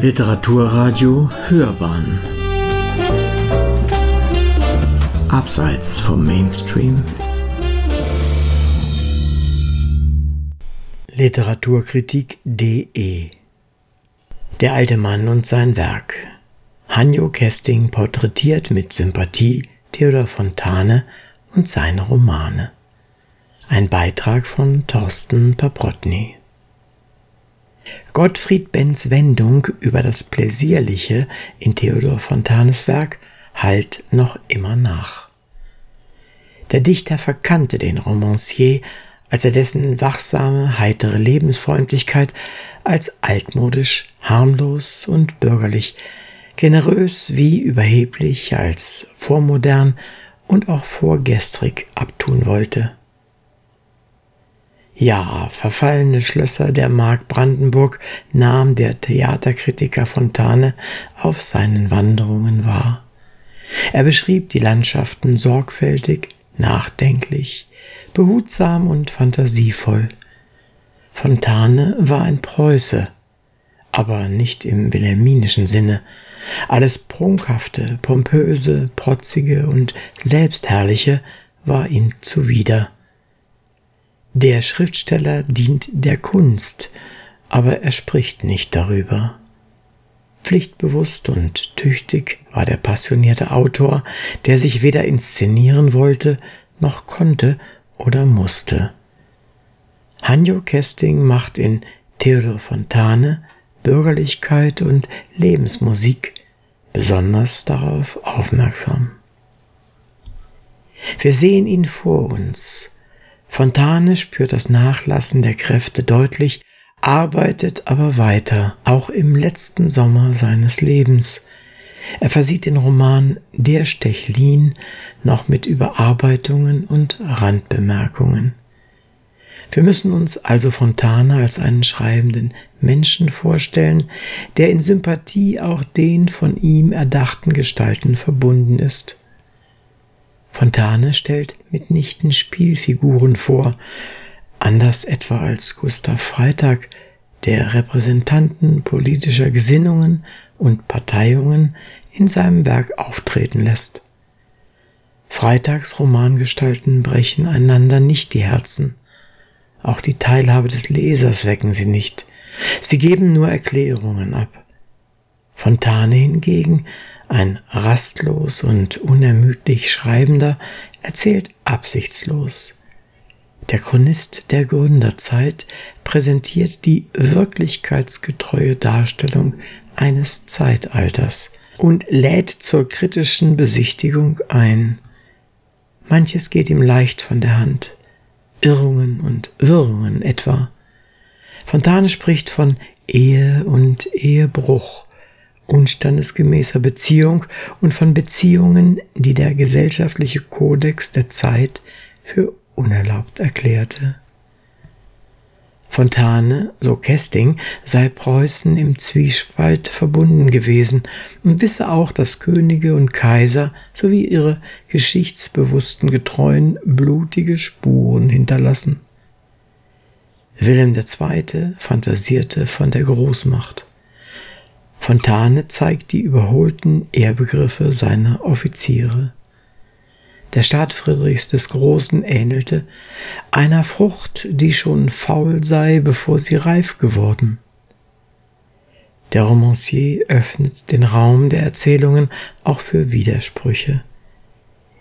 Literaturradio Hörbahn Abseits vom Mainstream Literaturkritik.de Der alte Mann und sein Werk Hanjo Kesting porträtiert mit Sympathie Theodor Fontane und seine Romane. Ein Beitrag von Thorsten Paprotny. Gottfried Benz Wendung über das Pläsierliche in Theodor Fontanes Werk hallt noch immer nach. Der Dichter verkannte den Romancier, als er dessen wachsame, heitere Lebensfreundlichkeit als altmodisch, harmlos und bürgerlich, generös wie überheblich als vormodern und auch vorgestrig abtun wollte. Ja, verfallene Schlösser der Mark Brandenburg nahm der Theaterkritiker Fontane auf seinen Wanderungen wahr. Er beschrieb die Landschaften sorgfältig, nachdenklich, behutsam und fantasievoll. Fontane war ein Preuße, aber nicht im wilhelminischen Sinne. Alles Prunkhafte, Pompöse, Protzige und Selbstherrliche war ihm zuwider. Der Schriftsteller dient der Kunst, aber er spricht nicht darüber. Pflichtbewusst und tüchtig war der passionierte Autor, der sich weder inszenieren wollte, noch konnte oder musste. Hanjo Kesting macht in Theodor Fontane Bürgerlichkeit und Lebensmusik besonders darauf aufmerksam. Wir sehen ihn vor uns, Fontane spürt das Nachlassen der Kräfte deutlich, arbeitet aber weiter, auch im letzten Sommer seines Lebens. Er versieht den Roman Der Stechlin noch mit Überarbeitungen und Randbemerkungen. Wir müssen uns also Fontane als einen schreibenden Menschen vorstellen, der in Sympathie auch den von ihm erdachten Gestalten verbunden ist. Fontane stellt mitnichten Spielfiguren vor, anders etwa als Gustav Freitag, der Repräsentanten politischer Gesinnungen und Parteiungen in seinem Werk auftreten lässt. Freitags Romangestalten brechen einander nicht die Herzen. Auch die Teilhabe des Lesers wecken sie nicht. Sie geben nur Erklärungen ab. Fontane hingegen ein rastlos und unermüdlich Schreibender erzählt absichtslos. Der Chronist der Gründerzeit präsentiert die wirklichkeitsgetreue Darstellung eines Zeitalters und lädt zur kritischen Besichtigung ein. Manches geht ihm leicht von der Hand, Irrungen und Wirrungen etwa. Fontane spricht von Ehe und Ehebruch, unstandesgemäßer Beziehung und von Beziehungen, die der gesellschaftliche Kodex der Zeit für unerlaubt erklärte. Fontane, so Kesting, sei Preußen im Zwiespalt verbunden gewesen und wisse auch, dass Könige und Kaiser sowie ihre geschichtsbewussten Getreuen blutige Spuren hinterlassen. Wilhelm II. fantasierte von der Großmacht. Fontane zeigt die überholten Ehrbegriffe seiner Offiziere. Der Staat Friedrichs des Großen ähnelte einer Frucht, die schon faul sei, bevor sie reif geworden. Der Romancier öffnet den Raum der Erzählungen auch für Widersprüche.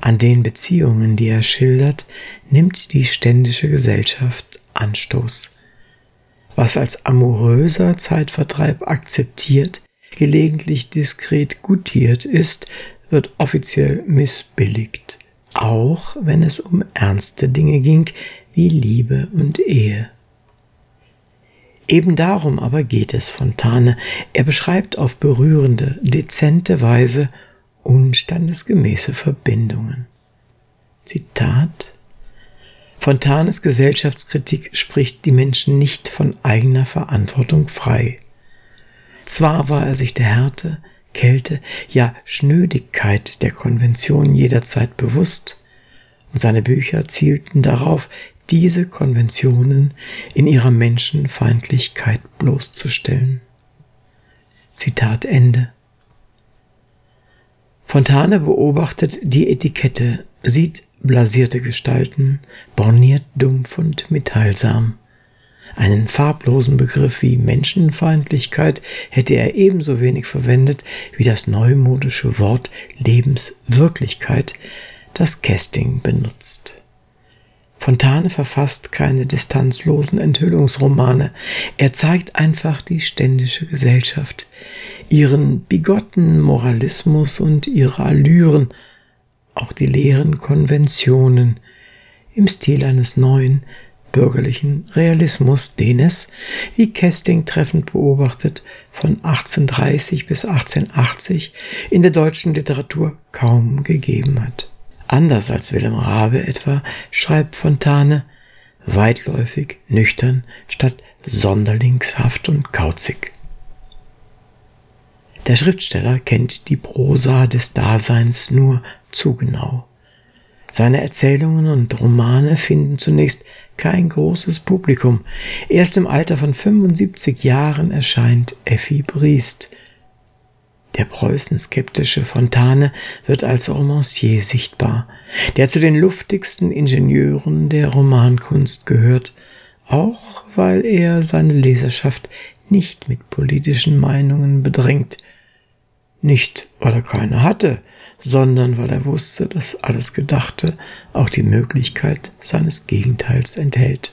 An den Beziehungen, die er schildert, nimmt die ständische Gesellschaft Anstoß. Was als amoröser Zeitvertreib akzeptiert, gelegentlich diskret gutiert ist, wird offiziell missbilligt, auch wenn es um ernste Dinge ging wie Liebe und Ehe. Eben darum aber geht es Fontane. Er beschreibt auf berührende, dezente Weise unstandesgemäße Verbindungen. Zitat Fontanes Gesellschaftskritik spricht die Menschen nicht von eigener Verantwortung frei. Zwar war er sich der Härte, Kälte, ja Schnödigkeit der Konvention jederzeit bewusst, und seine Bücher zielten darauf, diese Konventionen in ihrer Menschenfeindlichkeit bloßzustellen. Zitat Ende. Fontane beobachtet die Etikette, sieht blasierte Gestalten, borniert dumpf und mitteilsam. Einen farblosen Begriff wie Menschenfeindlichkeit hätte er ebenso wenig verwendet wie das neumodische Wort Lebenswirklichkeit, das Kesting benutzt. Fontane verfasst keine distanzlosen Enthüllungsromane, er zeigt einfach die ständische Gesellschaft, ihren bigotten Moralismus und ihre Allüren, auch die leeren Konventionen im Stil eines neuen, bürgerlichen Realismus, den es, wie Kesting treffend beobachtet, von 1830 bis 1880 in der deutschen Literatur kaum gegeben hat. Anders als Willem Rabe etwa schreibt Fontane weitläufig, nüchtern statt sonderlingshaft und kauzig. Der Schriftsteller kennt die Prosa des Daseins nur zu genau. Seine Erzählungen und Romane finden zunächst kein großes Publikum. Erst im Alter von 75 Jahren erscheint Effi Briest. Der preußenskeptische Fontane wird als Romancier sichtbar, der zu den luftigsten Ingenieuren der Romankunst gehört, auch weil er seine Leserschaft nicht mit politischen Meinungen bedrängt, nicht weil er keine hatte, sondern weil er wusste, dass alles Gedachte auch die Möglichkeit seines Gegenteils enthält.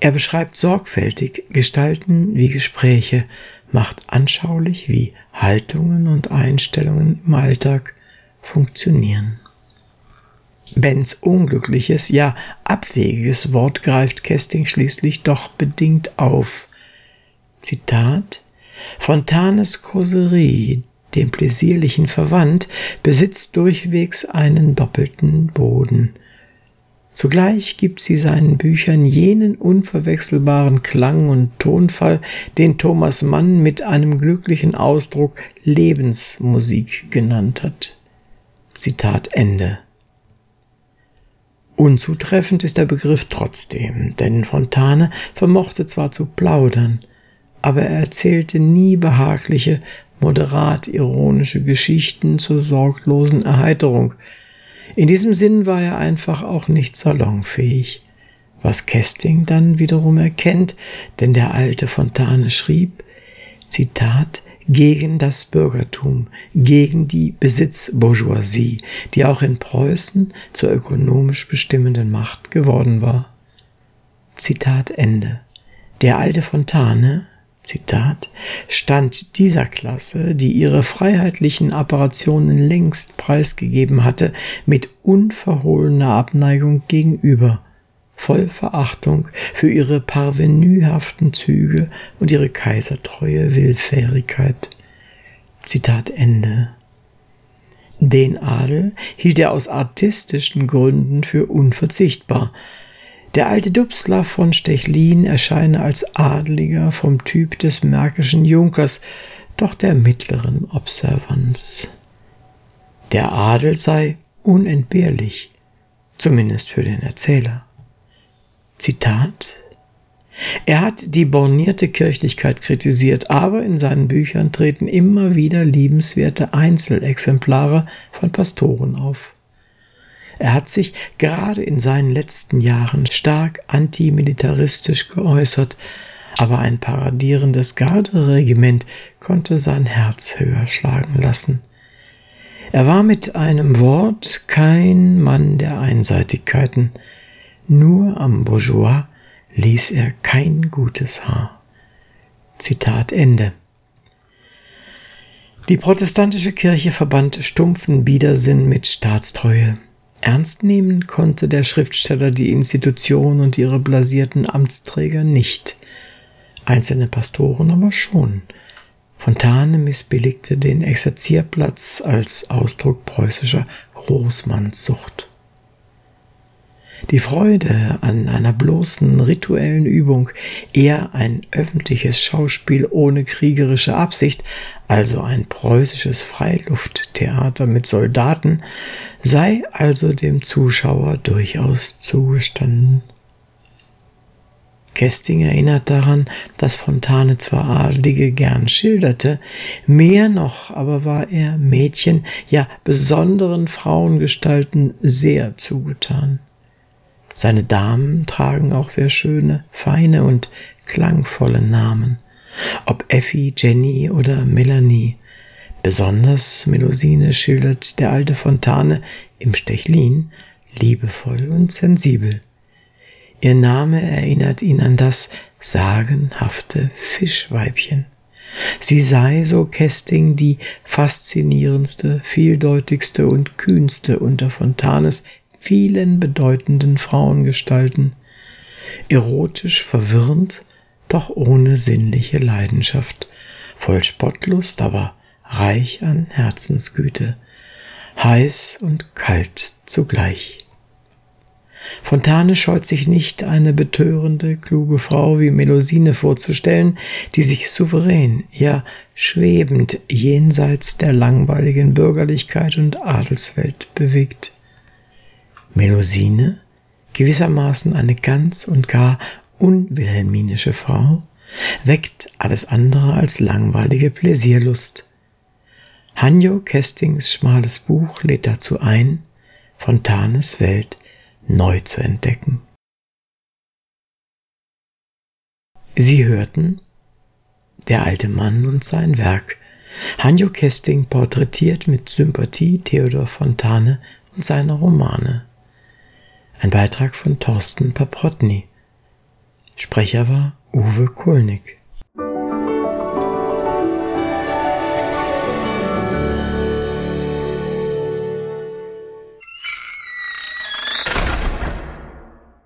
Er beschreibt sorgfältig Gestalten wie Gespräche, macht anschaulich, wie Haltungen und Einstellungen im Alltag funktionieren. Bens unglückliches, ja abwegiges Wort greift Kesting schließlich doch bedingt auf. Zitat Fontanes Causerie, dem Pläsierlichen verwandt, besitzt durchwegs einen doppelten Boden. Zugleich gibt sie seinen Büchern jenen unverwechselbaren Klang und Tonfall, den Thomas Mann mit einem glücklichen Ausdruck Lebensmusik genannt hat. Zitat Ende. Unzutreffend ist der Begriff trotzdem, denn Fontane vermochte zwar zu plaudern, aber er erzählte nie behagliche, moderat ironische Geschichten zur sorglosen Erheiterung. In diesem Sinn war er einfach auch nicht salonfähig, was Kesting dann wiederum erkennt, denn der alte Fontane schrieb, Zitat, gegen das Bürgertum, gegen die Besitzbourgeoisie, die auch in Preußen zur ökonomisch bestimmenden Macht geworden war. Zitat Ende. Der alte Fontane Zitat, stand dieser Klasse, die ihre freiheitlichen Apparationen längst preisgegeben hatte, mit unverhohlener Abneigung gegenüber, voll Verachtung für ihre parvenühaften Züge und ihre kaisertreue Willfährigkeit. Zitat Ende. Den Adel hielt er aus artistischen Gründen für unverzichtbar, der alte Dubslav von Stechlin erscheine als Adeliger vom Typ des märkischen Junkers, doch der mittleren Observanz. Der Adel sei unentbehrlich, zumindest für den Erzähler. Zitat er hat die bornierte Kirchlichkeit kritisiert, aber in seinen Büchern treten immer wieder liebenswerte Einzelexemplare von Pastoren auf. Er hat sich gerade in seinen letzten Jahren stark antimilitaristisch geäußert, aber ein paradierendes Garderegiment konnte sein Herz höher schlagen lassen. Er war mit einem Wort kein Mann der Einseitigkeiten, nur am Bourgeois ließ er kein gutes Haar. Zitat Ende. Die protestantische Kirche verband stumpfen Biedersinn mit Staatstreue. Ernst nehmen konnte der Schriftsteller die Institution und ihre blasierten Amtsträger nicht, einzelne Pastoren aber schon. Fontane missbilligte den Exerzierplatz als Ausdruck preußischer Großmannssucht. Die Freude an einer bloßen rituellen Übung, eher ein öffentliches Schauspiel ohne kriegerische Absicht, also ein preußisches Freilufttheater mit Soldaten, sei also dem Zuschauer durchaus zugestanden. Kesting erinnert daran, dass Fontane zwar Adlige gern schilderte, mehr noch aber war er Mädchen, ja besonderen Frauengestalten sehr zugetan. Seine Damen tragen auch sehr schöne, feine und klangvolle Namen, ob Effi, Jenny oder Melanie. Besonders Melusine schildert der alte Fontane im Stechlin liebevoll und sensibel. Ihr Name erinnert ihn an das sagenhafte Fischweibchen. Sie sei, so Kesting, die faszinierendste, vieldeutigste und kühnste unter Fontanes vielen bedeutenden Frauengestalten, erotisch verwirrend, doch ohne sinnliche Leidenschaft, voll Spottlust, aber reich an Herzensgüte, heiß und kalt zugleich. Fontane scheut sich nicht, eine betörende, kluge Frau wie Melusine vorzustellen, die sich souverän, ja schwebend jenseits der langweiligen Bürgerlichkeit und Adelswelt bewegt. Melusine, gewissermaßen eine ganz und gar unwilhelminische Frau, weckt alles andere als langweilige Pläsierlust. Hanjo Kestings schmales Buch lädt dazu ein, Fontanes Welt neu zu entdecken. Sie hörten Der alte Mann und sein Werk. Hanjo Kesting porträtiert mit Sympathie Theodor Fontane und seine Romane. Ein Beitrag von Thorsten Paprotny. Sprecher war Uwe Kulnig.